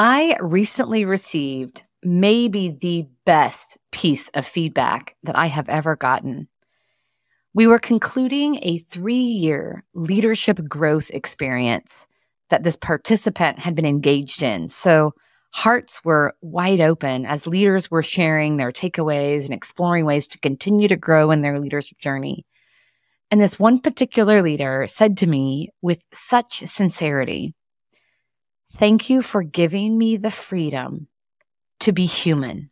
I recently received maybe the best piece of feedback that I have ever gotten. We were concluding a three year leadership growth experience that this participant had been engaged in. So, hearts were wide open as leaders were sharing their takeaways and exploring ways to continue to grow in their leadership journey. And this one particular leader said to me with such sincerity, Thank you for giving me the freedom to be human.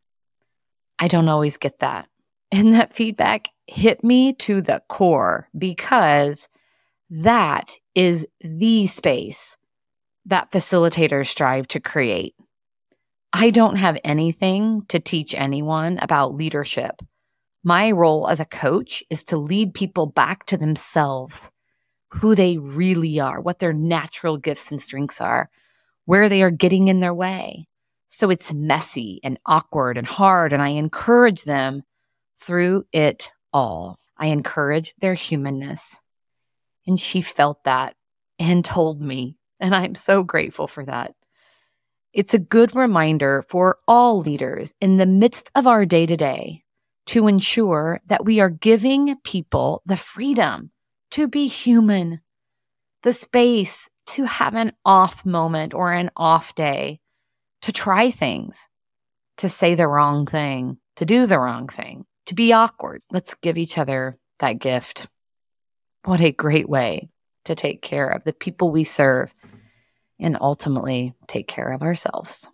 I don't always get that. And that feedback hit me to the core because that is the space that facilitators strive to create. I don't have anything to teach anyone about leadership. My role as a coach is to lead people back to themselves, who they really are, what their natural gifts and strengths are, where they are getting in their way. So it's messy and awkward and hard, and I encourage them through it all. I encourage their humanness. And she felt that and told me, and I'm so grateful for that. It's a good reminder for all leaders in the midst of our day to day to ensure that we are giving people the freedom to be human, the space to have an off moment or an off day, to try things, to say the wrong thing, to do the wrong thing, to be awkward. Let's give each other that gift. What a great way to take care of the people we serve and ultimately take care of ourselves.